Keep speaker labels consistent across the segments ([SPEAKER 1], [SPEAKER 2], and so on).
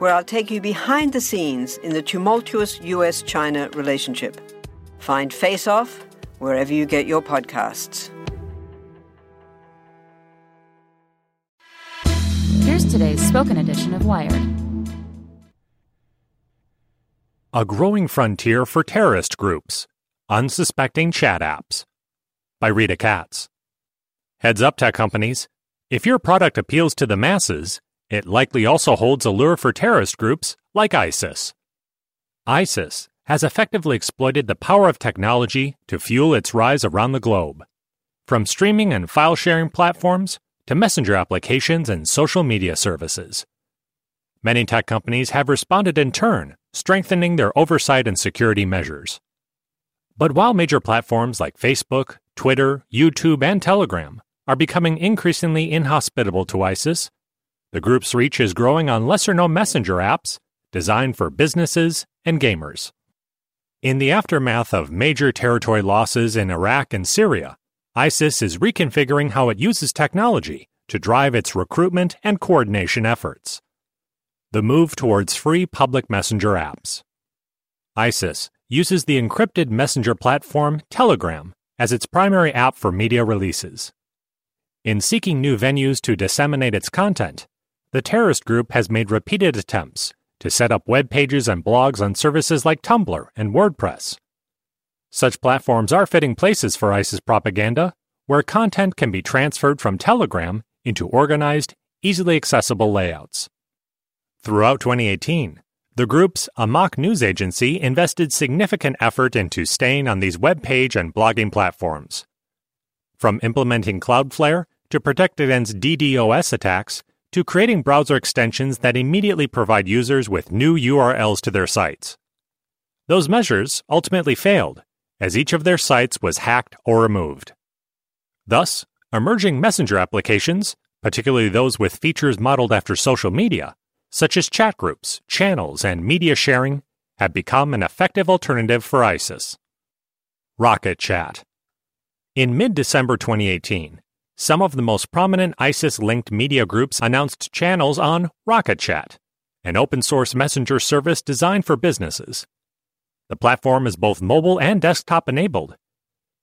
[SPEAKER 1] where I'll take you behind the scenes in the tumultuous US China relationship. Find Face Off wherever you get your podcasts.
[SPEAKER 2] Here's today's spoken edition of Wired.
[SPEAKER 3] A Growing Frontier for Terrorist Groups Unsuspecting Chat Apps by Rita Katz. Heads up, tech companies. If your product appeals to the masses, it likely also holds a lure for terrorist groups like ISIS. ISIS has effectively exploited the power of technology to fuel its rise around the globe. From streaming and file sharing platforms to messenger applications and social media services. Many tech companies have responded in turn strengthening their oversight and security measures. But while major platforms like Facebook, Twitter, YouTube, and Telegram are becoming increasingly inhospitable to ISIS, the group's reach is growing on lesser known messenger apps designed for businesses and gamers. In the aftermath of major territory losses in Iraq and Syria, ISIS is reconfiguring how it uses technology to drive its recruitment and coordination efforts the move towards free public messenger apps. ISIS uses the encrypted messenger platform Telegram as its primary app for media releases. In seeking new venues to disseminate its content, the terrorist group has made repeated attempts to set up web pages and blogs on services like Tumblr and WordPress. Such platforms are fitting places for ISIS propaganda, where content can be transferred from Telegram into organized, easily accessible layouts. Throughout 2018, the group's Amaq news agency invested significant effort into staying on these web page and blogging platforms. From implementing Cloudflare to protect against DDoS attacks to creating browser extensions that immediately provide users with new URLs to their sites. Those measures ultimately failed, as each of their sites was hacked or removed. Thus, emerging messenger applications, particularly those with features modeled after social media, such as chat groups, channels, and media sharing, have become an effective alternative for ISIS. Rocket Chat. In mid December 2018, some of the most prominent ISIS linked media groups announced channels on Rocket Chat, an open source messenger service designed for businesses. The platform is both mobile and desktop enabled.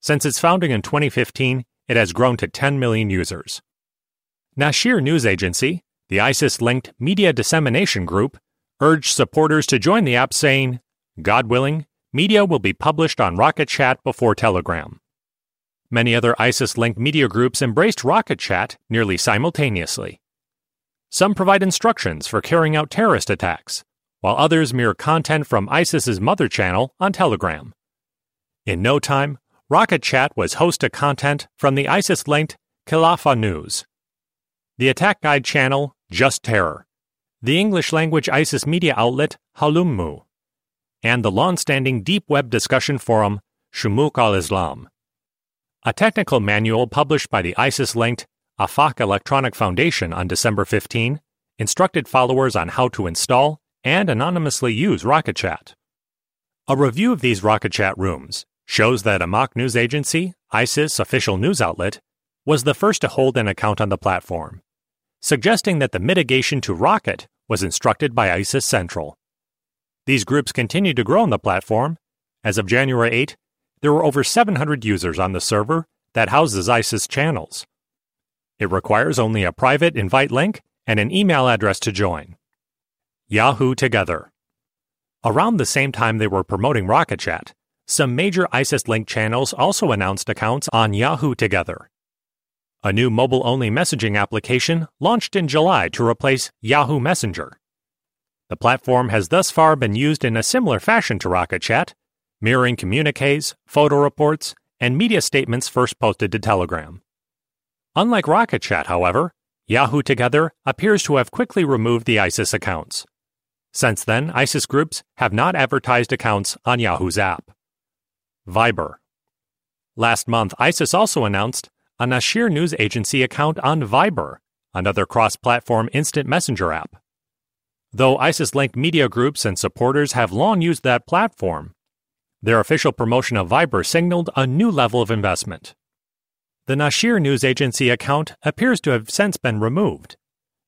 [SPEAKER 3] Since its founding in 2015, it has grown to 10 million users. Nashir News Agency, the ISIS linked Media Dissemination Group urged supporters to join the app, saying, God willing, media will be published on Rocket Chat before Telegram. Many other ISIS linked media groups embraced Rocket Chat nearly simultaneously. Some provide instructions for carrying out terrorist attacks, while others mirror content from ISIS's mother channel on Telegram. In no time, Rocket Chat was host to content from the ISIS linked Khilafah News. The attack guide channel just Terror, the English language ISIS media outlet Halummu, and the long-standing deep web discussion forum Shumuk al-Islam. A technical manual published by the ISIS-linked Afaq Electronic Foundation on December 15 instructed followers on how to install and anonymously use RocketChat. A review of these RocketChat rooms shows that Amaq News Agency, ISIS official news outlet, was the first to hold an account on the platform suggesting that the mitigation to Rocket was instructed by ISIS Central. These groups continue to grow on the platform. As of January 8, there were over 700 users on the server that houses ISIS channels. It requires only a private invite link and an email address to join. Yahoo Together. Around the same time they were promoting Rocket Chat, some major ISIS linked channels also announced accounts on Yahoo Together. A new mobile only messaging application launched in July to replace Yahoo Messenger. The platform has thus far been used in a similar fashion to Rocket Chat, mirroring communiques, photo reports, and media statements first posted to Telegram. Unlike Rocket Chat, however, Yahoo Together appears to have quickly removed the ISIS accounts. Since then, ISIS groups have not advertised accounts on Yahoo's app. Viber. Last month, ISIS also announced a Nashir news agency account on Viber, another cross platform instant messenger app. Though ISIS linked media groups and supporters have long used that platform, their official promotion of Viber signaled a new level of investment. The Nashir news agency account appears to have since been removed,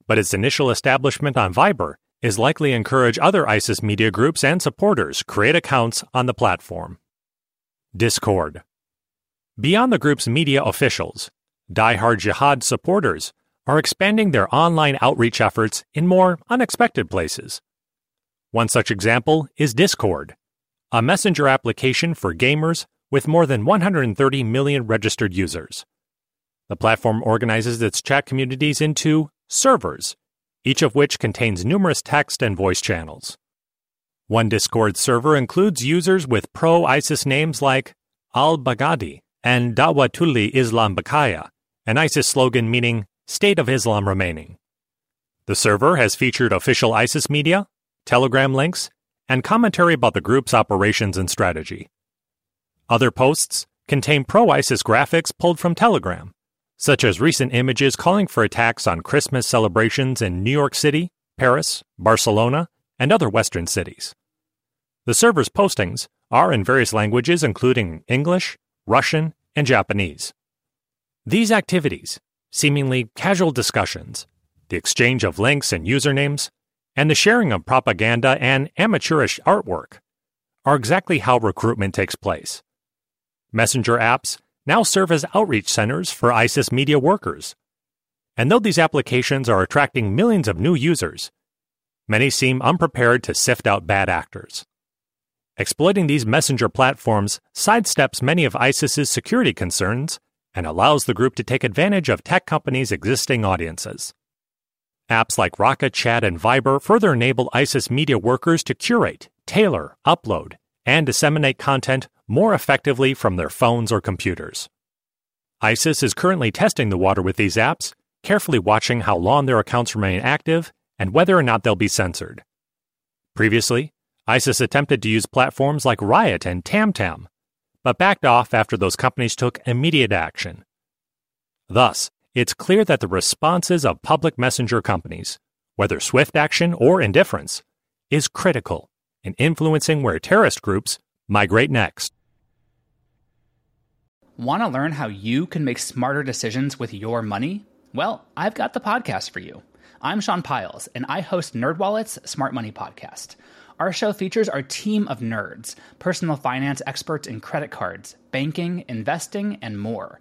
[SPEAKER 3] but its initial establishment on Viber is likely to encourage other ISIS media groups and supporters create accounts on the platform. Discord. Beyond the group's media officials, die-hard jihad supporters are expanding their online outreach efforts in more unexpected places. One such example is Discord, a messenger application for gamers with more than 130 million registered users. The platform organizes its chat communities into servers, each of which contains numerous text and voice channels. One Discord server includes users with pro ISIS names like Al Baghdadi and Dawatulli Islam Bakaya, an ISIS slogan meaning State of Islam Remaining. The server has featured official ISIS media, Telegram links, and commentary about the group's operations and strategy. Other posts contain pro ISIS graphics pulled from Telegram, such as recent images calling for attacks on Christmas celebrations in New York City, Paris, Barcelona, and other Western cities. The server's postings are in various languages, including English, Russian, and Japanese. These activities, seemingly casual discussions, the exchange of links and usernames, and the sharing of propaganda and amateurish artwork, are exactly how recruitment takes place. Messenger apps now serve as outreach centers for ISIS media workers. And though these applications are attracting millions of new users, many seem unprepared to sift out bad actors. Exploiting these messenger platforms sidesteps many of ISIS's security concerns and allows the group to take advantage of tech companies' existing audiences. Apps like Rocket Chat and Viber further enable ISIS media workers to curate, tailor, upload, and disseminate content more effectively from their phones or computers. ISIS is currently testing the water with these apps, carefully watching how long their accounts remain active and whether or not they'll be censored. Previously, ISIS attempted to use platforms like Riot and TamTam, but backed off after those companies took immediate action. Thus, it's clear that the responses of public messenger companies, whether swift action or indifference, is critical in influencing where terrorist groups migrate next.
[SPEAKER 4] Want to learn how you can make smarter decisions with your money? Well, I've got the podcast for you. I'm Sean Pyles, and I host NerdWallet's Smart Money Podcast. Our show features our team of nerds, personal finance experts in credit cards, banking, investing, and more.